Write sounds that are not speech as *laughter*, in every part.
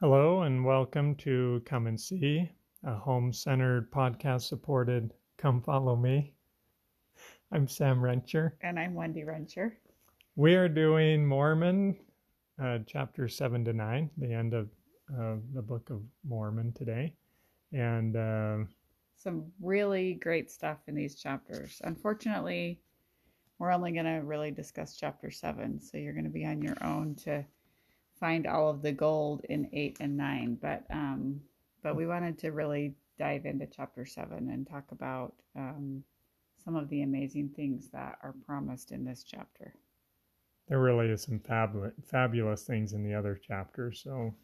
Hello, and welcome to Come and See, a home centered podcast supported Come Follow Me. I'm Sam Rencher. And I'm Wendy Rencher. We are doing Mormon, uh, chapter 7 to 9, the end of uh, the Book of Mormon today. And uh, some really great stuff in these chapters. Unfortunately, we're only going to really discuss chapter 7, so you're going to be on your own to find all of the gold in 8 and 9. But, um, but we wanted to really dive into chapter 7 and talk about um, some of the amazing things that are promised in this chapter. There really is some fabulous, fabulous things in the other chapters, so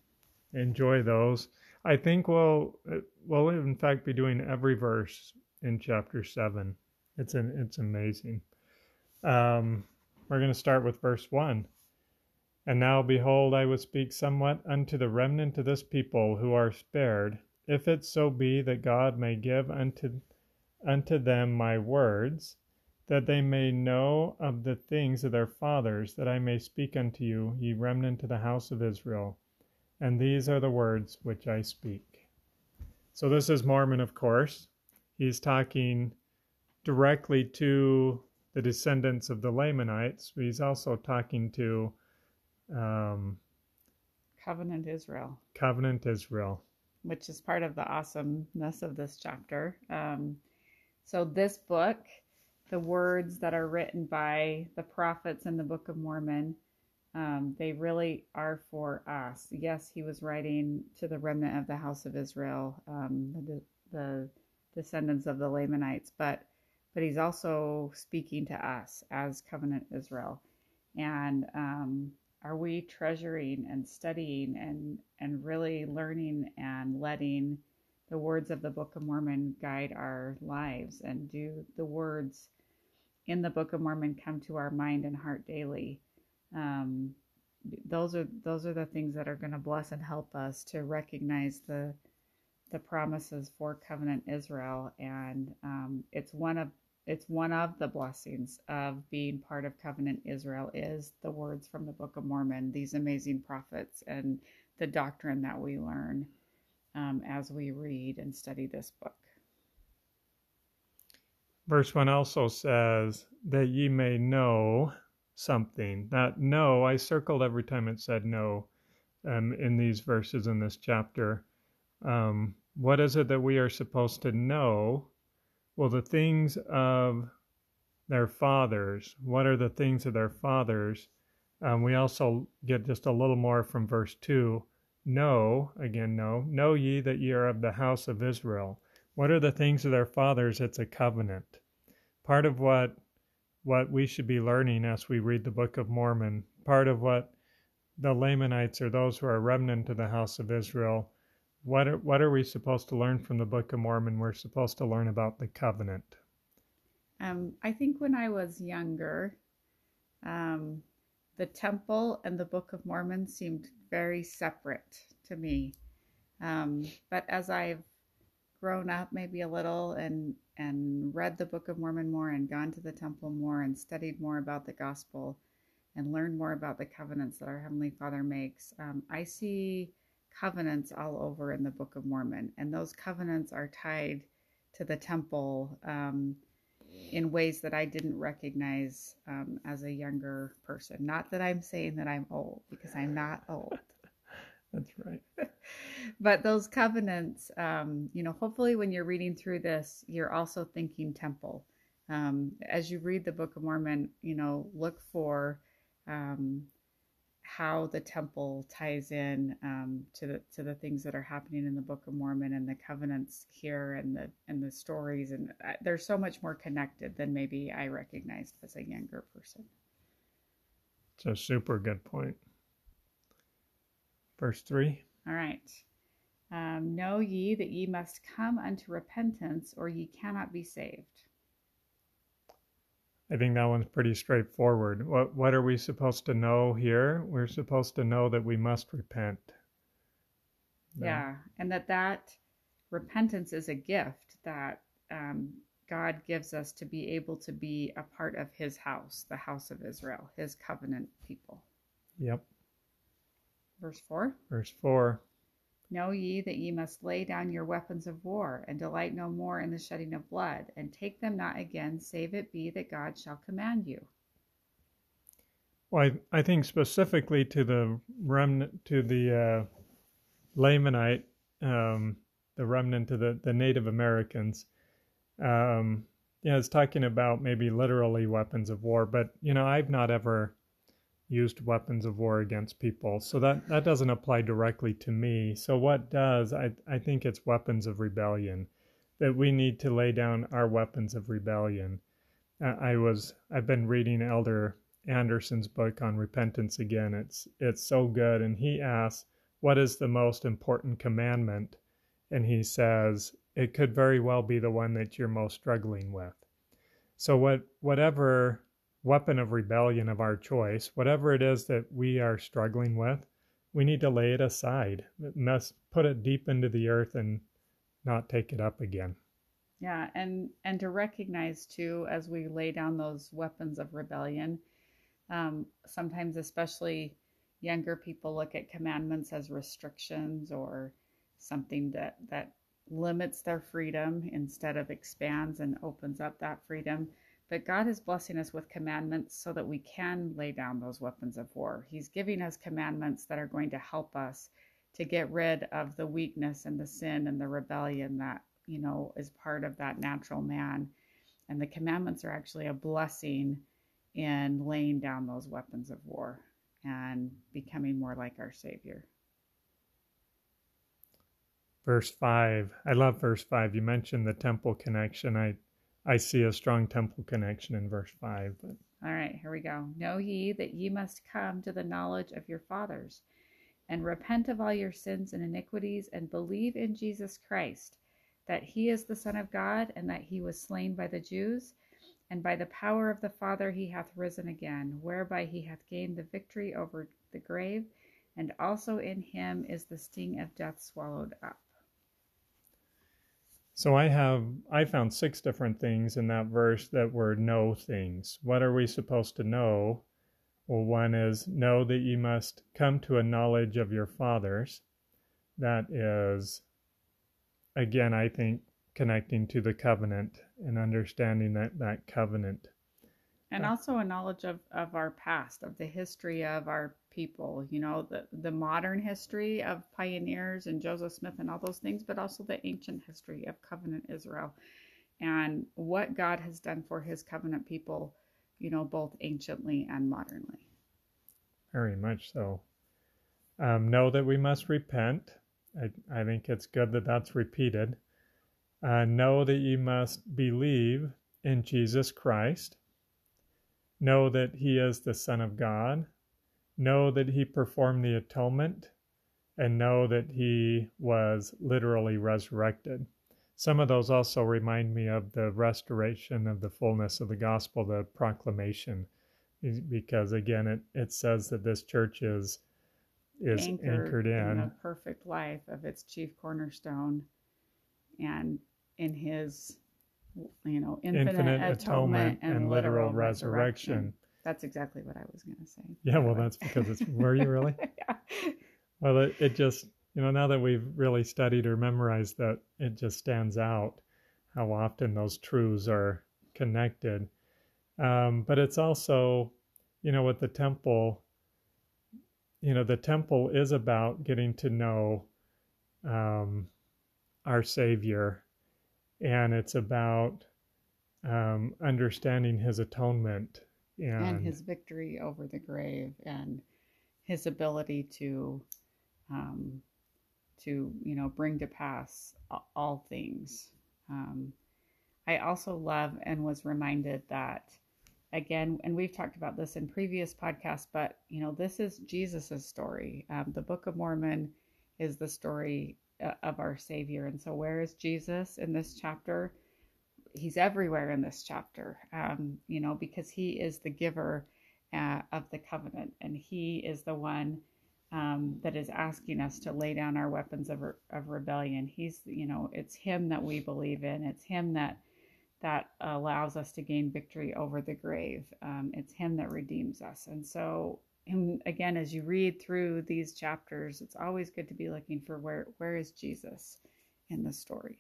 enjoy those. I think we'll we'll in fact be doing every verse in chapter seven. It's an it's amazing. Um, we're going to start with verse one. And now behold, I will speak somewhat unto the remnant of this people who are spared, if it so be that God may give unto unto them my words, that they may know of the things of their fathers, that I may speak unto you, ye remnant of the house of Israel. And these are the words which I speak. So this is Mormon, of course. He's talking directly to the descendants of the Lamanites. He's also talking to um, Covenant Israel. Covenant Israel. Which is part of the awesomeness of this chapter. Um, so, this book, the words that are written by the prophets in the Book of Mormon, um, they really are for us. Yes, he was writing to the remnant of the house of Israel, um, the, the descendants of the Lamanites, but but he's also speaking to us as covenant Israel. And um, are we treasuring and studying and and really learning and letting the words of the Book of Mormon guide our lives and do the words in the Book of Mormon come to our mind and heart daily. Um, those are those are the things that are going to bless and help us to recognize the the promises for covenant Israel, and um, it's one of it's one of the blessings of being part of covenant Israel is the words from the Book of Mormon, these amazing prophets, and the doctrine that we learn um, as we read and study this book. Verse 1 also says, That ye may know something. That know, I circled every time it said no um, in these verses in this chapter. Um, what is it that we are supposed to know? Well, the things of their fathers. What are the things of their fathers? Um, we also get just a little more from verse 2 Know, again, know, know ye that ye are of the house of Israel. What are the things of their fathers? It's a covenant. Part of what what we should be learning as we read the Book of Mormon, part of what the Lamanites or those who are remnant of the house of Israel, what are, what are we supposed to learn from the Book of Mormon? We're supposed to learn about the covenant. Um, I think when I was younger, um, the temple and the Book of Mormon seemed very separate to me. Um, but as I've grown up maybe a little and and read the Book of Mormon more and gone to the temple more and studied more about the gospel and learned more about the covenants that our Heavenly Father makes, um, I see covenants all over in the Book of Mormon, and those covenants are tied to the temple. Um, in ways that I didn't recognize um, as a younger person. Not that I'm saying that I'm old, because I'm not old. *laughs* That's right. *laughs* but those covenants, um, you know, hopefully when you're reading through this, you're also thinking temple. Um, as you read the Book of Mormon, you know, look for um, how the temple ties in um, to the to the things that are happening in the Book of Mormon and the covenants here and the and the stories and uh, they're so much more connected than maybe I recognized as a younger person. It's a super good point. Verse three. All right. Um, know ye that ye must come unto repentance, or ye cannot be saved. I think that one's pretty straightforward. What what are we supposed to know here? We're supposed to know that we must repent. Yeah, and that that repentance is a gift that um, God gives us to be able to be a part of His house, the house of Israel, His covenant people. Yep. Verse four. Verse four. Know ye that ye must lay down your weapons of war, and delight no more in the shedding of blood, and take them not again, save it be that God shall command you. Well, I, I think specifically to the remnant, to the uh, Lamanite, um, the remnant of the, the Native Americans, um, yeah, it's talking about maybe literally weapons of war, but you know, I've not ever used weapons of war against people. So that, that doesn't apply directly to me. So what does, I, I think it's weapons of rebellion, that we need to lay down our weapons of rebellion. I was, I've been reading Elder Andersen's book on repentance again. It's, it's so good. And he asks, what is the most important commandment? And he says, it could very well be the one that you're most struggling with. So what, whatever weapon of rebellion of our choice, whatever it is that we are struggling with, we need to lay it aside. must put it deep into the earth and not take it up again. Yeah, and and to recognize too, as we lay down those weapons of rebellion, um, sometimes especially younger people look at commandments as restrictions or something that that limits their freedom instead of expands and opens up that freedom. But God is blessing us with commandments so that we can lay down those weapons of war. He's giving us commandments that are going to help us to get rid of the weakness and the sin and the rebellion that, you know, is part of that natural man. And the commandments are actually a blessing in laying down those weapons of war and becoming more like our Savior. Verse 5. I love verse 5. You mentioned the temple connection. I I see a strong temple connection in verse 5. But. All right, here we go. Know ye that ye must come to the knowledge of your fathers, and repent of all your sins and iniquities, and believe in Jesus Christ, that he is the Son of God, and that he was slain by the Jews, and by the power of the Father he hath risen again, whereby he hath gained the victory over the grave, and also in him is the sting of death swallowed up. So I have I found six different things in that verse that were know things. What are we supposed to know? Well, one is know that you must come to a knowledge of your fathers. That is again I think connecting to the covenant and understanding that that covenant and also a knowledge of, of our past of the history of our people you know the, the modern history of pioneers and joseph smith and all those things but also the ancient history of covenant israel and what god has done for his covenant people you know both anciently and modernly. Very much so. Um, know that we must repent. I, I think it's good that that's repeated. Uh, know that you must believe in jesus christ. Know that he is the Son of God. Know that he performed the atonement. And know that he was literally resurrected. Some of those also remind me of the restoration of the fullness of the gospel, the proclamation, because again, it, it says that this church is is anchored, anchored in. in the perfect life of its chief cornerstone and in his you know, infinite, infinite atonement, atonement, and, and literal, resurrection. resurrection. That's exactly what I was going to say. Yeah, well, that's because it's were you really? *laughs* yeah. Well, it, it just you know now that we've really studied or memorized that, it just stands out how often those truths are connected. Um, but it's also, you know, with the temple, you know, the temple is about getting to know um, our Savior and it's about um, understanding his atonement and, and, his victory over the grave and his ability to um, to you know bring to pass all things um, i also love and was reminded that again and we've talked about this in previous podcasts but you know this is jesus's story um, the book of mormon is the story uh, of our Savior. And so, where is Jesus in this chapter? He's everywhere in this chapter, um, you know, because He is the giver uh, of the covenant, and He is the one um, that is asking us to lay down our weapons of, re- of rebellion. He's, you know, it's Him that we believe in. It's Him that that allows us to gain victory over the grave. Um, it's Him that redeems us, and so and again, as you read through these chapters, it's always good to be looking for where where is Jesus in the story.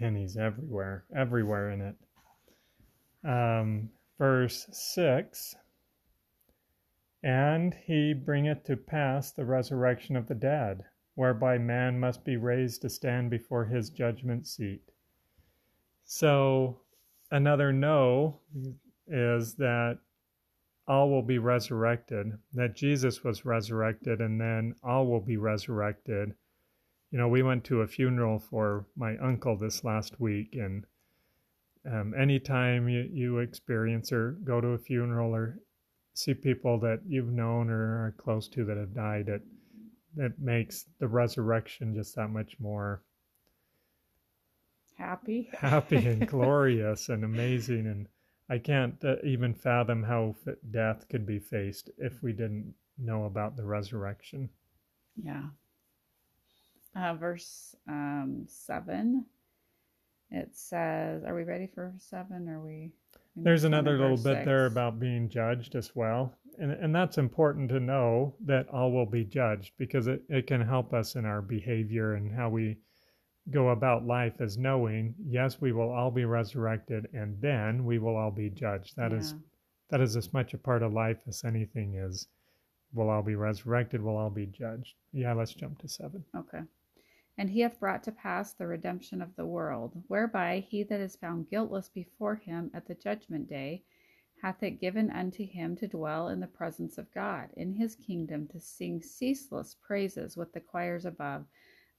And he's everywhere, everywhere in it. Um, verse 6 And he bringeth to pass the resurrection of the dead, whereby man must be raised to stand before his judgment seat. So, another no is that all will be resurrected, that Jesus was resurrected, and then all will be resurrected. You know, we went to a funeral for my uncle this last week, and um, anytime you, you experience or go to a funeral or see people that you've known or are close to that have died, it, it makes the resurrection just that much more happy, *laughs* happy and glorious and amazing and I can't uh, even fathom how death could be faced if we didn't know about the resurrection. Yeah. Uh, verse um, 7, it says, Are we ready for 7? Are we? There's another little bit there about being judged as well. And, and that's important to know that all will be judged because it, it can help us in our behavior and how we go about life as knowing, yes, we will all be resurrected, and then we will all be judged. That yeah. is, that is as much a part of life as anything is. We'll all be resurrected. We'll all be judged. Yeah, let's jump to seven. Okay. And he hath brought to pass the redemption of the world, whereby he that is found guiltless before him at the judgment day hath it given unto him to dwell in the presence of God, in his kingdom to sing ceaseless praises with the choirs above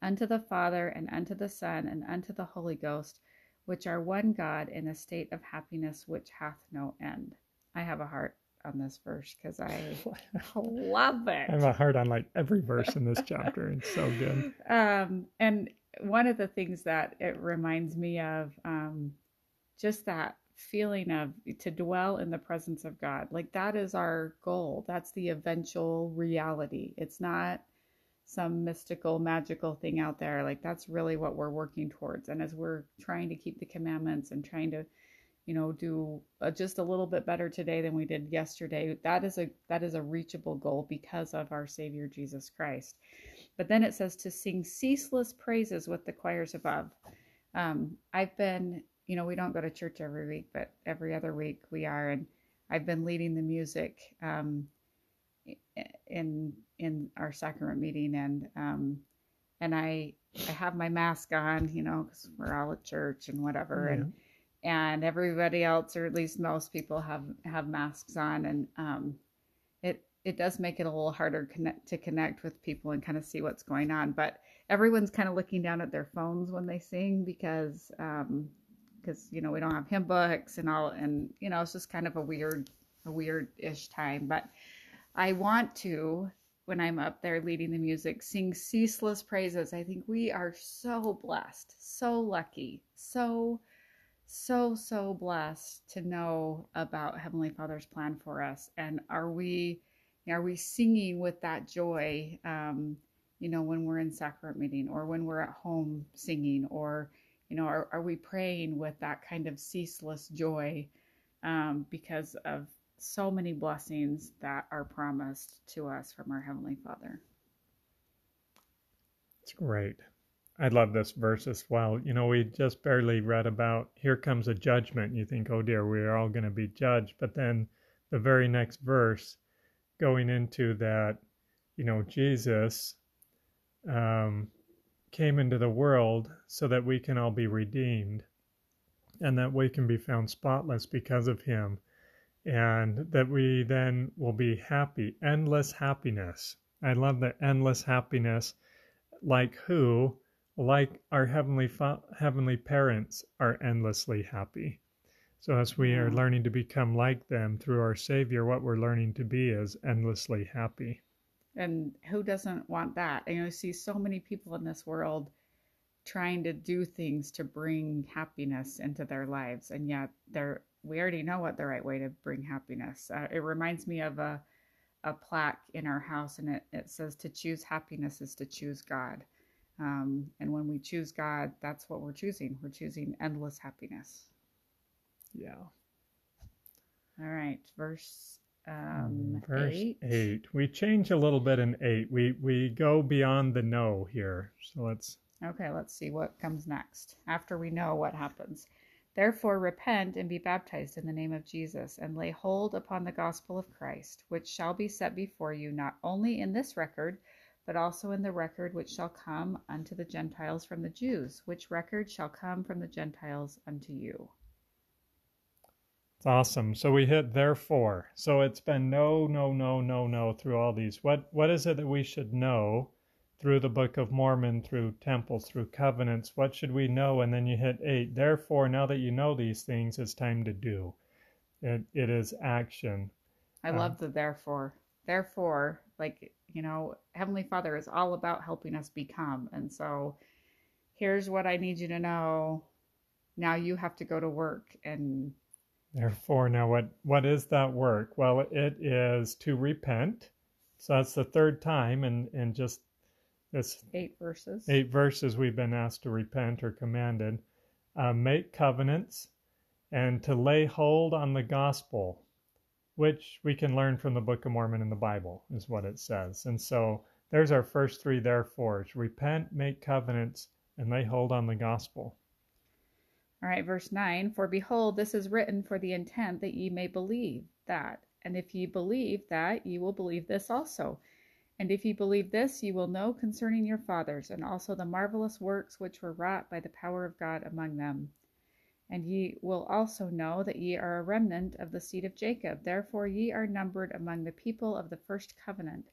unto the Father, and unto the Son, and unto the Holy Ghost, which are one God in a state of happiness which hath no end. I have a heart on this verse because I *laughs* love it. I have a heart on like every verse in this *laughs* chapter. It's so good. Um, and one of the things that it reminds me of, um, just that feeling of to dwell in the presence of God. Like that is our goal. That's the eventual reality. It's not some mystical, magical thing out there. Like that's really what we're working towards. And as we're trying to keep the commandments and trying to, you know, do a, just a little bit better today than we did yesterday, that is a that is a reachable goal because of our Savior Jesus Christ. But then it says to sing ceaseless praises with the choirs above. Um, I've been, you know, we don't go to church every week, but every other week we are, and I've been leading the music um, in in our sacrament meeting and um and I I have my mask on, you know, because we're all at church and whatever, yeah. and and everybody else, or at least most people, have have masks on, and um, it it does make it a little harder connect to connect with people and kind of see what's going on. But everyone's kind of looking down at their phones when they sing because um, because you know we don't have hymn books and all, and you know it's just kind of a weird a weird ish time. But I want to when I'm up there leading the music, sing ceaseless praises. I think we are so blessed, so lucky, so, so, so blessed to know about Heavenly Father's plan for us. And are we, are we singing with that joy, um, you know, when we're in sacrament meeting or when we're at home singing or, you know, are, are we praying with that kind of ceaseless joy um, because of so many blessings that are promised to us from our Heavenly Father. It's great. I love this verse as well. You know, we just barely read about here comes a judgment. You think, oh dear, we are all going to be judged. But then the very next verse, going into that, you know, Jesus um, came into the world so that we can all be redeemed and that we can be found spotless because of him and that we then will be happy, endless happiness. I love the endless happiness, like who, like our heavenly fa- heavenly parents, are endlessly happy. So as we are learning to become like them through our Savior, what we're learning to be is endlessly happy. And who doesn't want that? You know, see so many people in this world trying to do things to bring happiness into their lives, and yet they're we already know what the right way to bring happiness. Uh, it reminds me of a a plaque in our house, and it, it says to choose happiness is to choose God. Um, and when we choose God, that's what we're choosing. We're choosing endless happiness. Yeah. All right, verse um, Verse eight. eight. We change a little bit in eight. We we go beyond the no here. So let's Okay, let's see what comes next after we know what happens. Therefore, repent and be baptized in the name of Jesus, and lay hold upon the gospel of Christ, which shall be set before you not only in this record, but also in the record which shall come unto the Gentiles from the Jews, which record shall come from the Gentiles unto you. It's awesome. So we hit therefore. So it's been no, no, no, no, no through all these. What what is it that we should know through the Book of Mormon, through temples, through covenants? What should we know? And then you hit eight. Therefore, now that you know these things, it's time to do. It it is action. I Um, love the therefore. Therefore, like, you know, Heavenly Father is all about helping us become. And so here's what I need you to know. Now you have to go to work and Therefore, now what what is that work? Well, it is to repent. So that's the third time, and and just this eight verses. eight verses we've been asked to repent or commanded, uh, make covenants, and to lay hold on the gospel, which we can learn from the Book of Mormon and the Bible, is what it says. And so there's our first three therefores repent, make covenants, and lay hold on the gospel. All right, verse 9 For behold, this is written for the intent that ye may believe that. And if ye believe that, ye will believe this also. And if ye believe this, ye will know concerning your fathers, and also the marvelous works which were wrought by the power of God among them. And ye will also know that ye are a remnant of the seed of Jacob. Therefore ye are numbered among the people of the first covenant.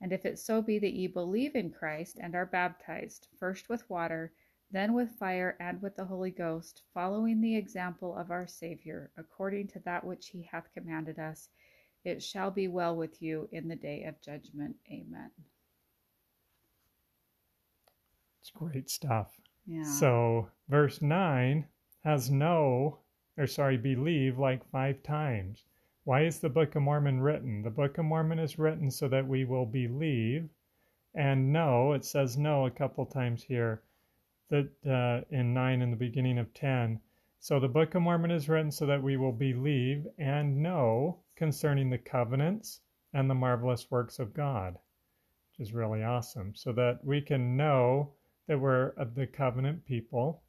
And if it so be that ye believe in Christ, and are baptized, first with water, then with fire and with the Holy Ghost, following the example of our Saviour, according to that which he hath commanded us, it shall be well with you in the day of judgment. Amen. It's great stuff. Yeah. So verse 9 has no, or sorry, believe like five times. Why is the Book of Mormon written? The Book of Mormon is written so that we will believe and know. It says no a couple times here that uh, in 9 in the beginning of 10. So the Book of Mormon is written so that we will believe and know concerning the covenants and the marvelous works of God, which is really awesome. So that we can know that we're of the covenant people.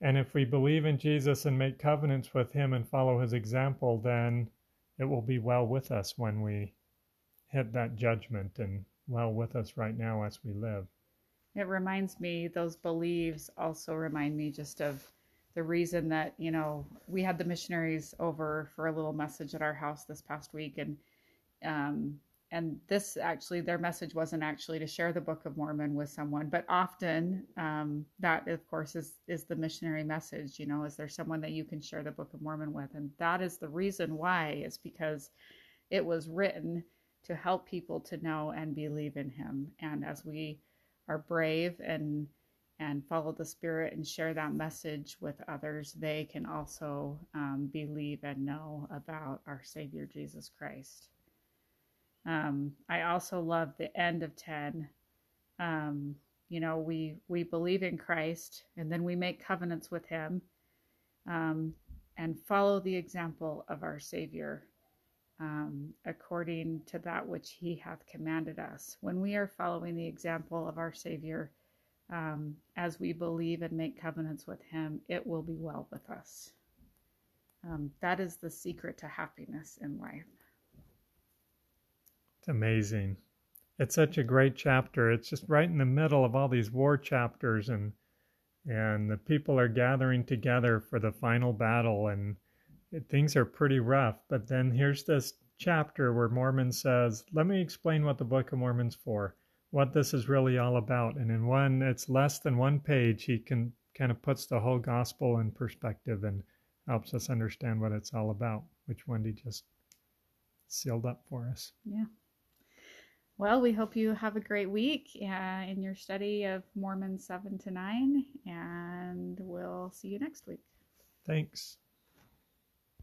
And if we believe in Jesus and make covenants with him and follow his example, then it will be well with us when we hit that judgment and well with us right now as we live. It reminds me, those believes also remind me just of the reason that, you know, we had the missionaries over for a little message at our house this past week. And, um, and this actually, their message wasn't actually to share the Book of Mormon with someone, but often um, that, of course, is, is the missionary message. You know, is there someone that you can share the Book of Mormon with? And that is the reason why, is because it was written to help people to know and believe in Him. And as we are brave and and follow the spirit and share that message with others they can also um, believe and know about our savior jesus christ um, i also love the end of 10 um, you know we we believe in christ and then we make covenants with him um, and follow the example of our savior um, according to that which he hath commanded us. When we are following the example of our Savior, um, as we believe and make covenants with him, it will be well with us. Um, that is the secret to happiness in life. Amazing. It's such a great chapter. It's just right in the middle of all these war chapters and and the people are gathering together for the final battle and things are pretty rough. But then here's this chapter where Mormon says, Let me explain what the Book of Mormon's for, what this is really all about. And in one, it's less than one page, he can kind of puts the whole gospel in perspective and helps us understand what it's all about, which Wendy just sealed up for us. Yeah. Well, we hope you have a great week uh, in your study of Mormon 7 to 9, and we'll see you next week. Thanks.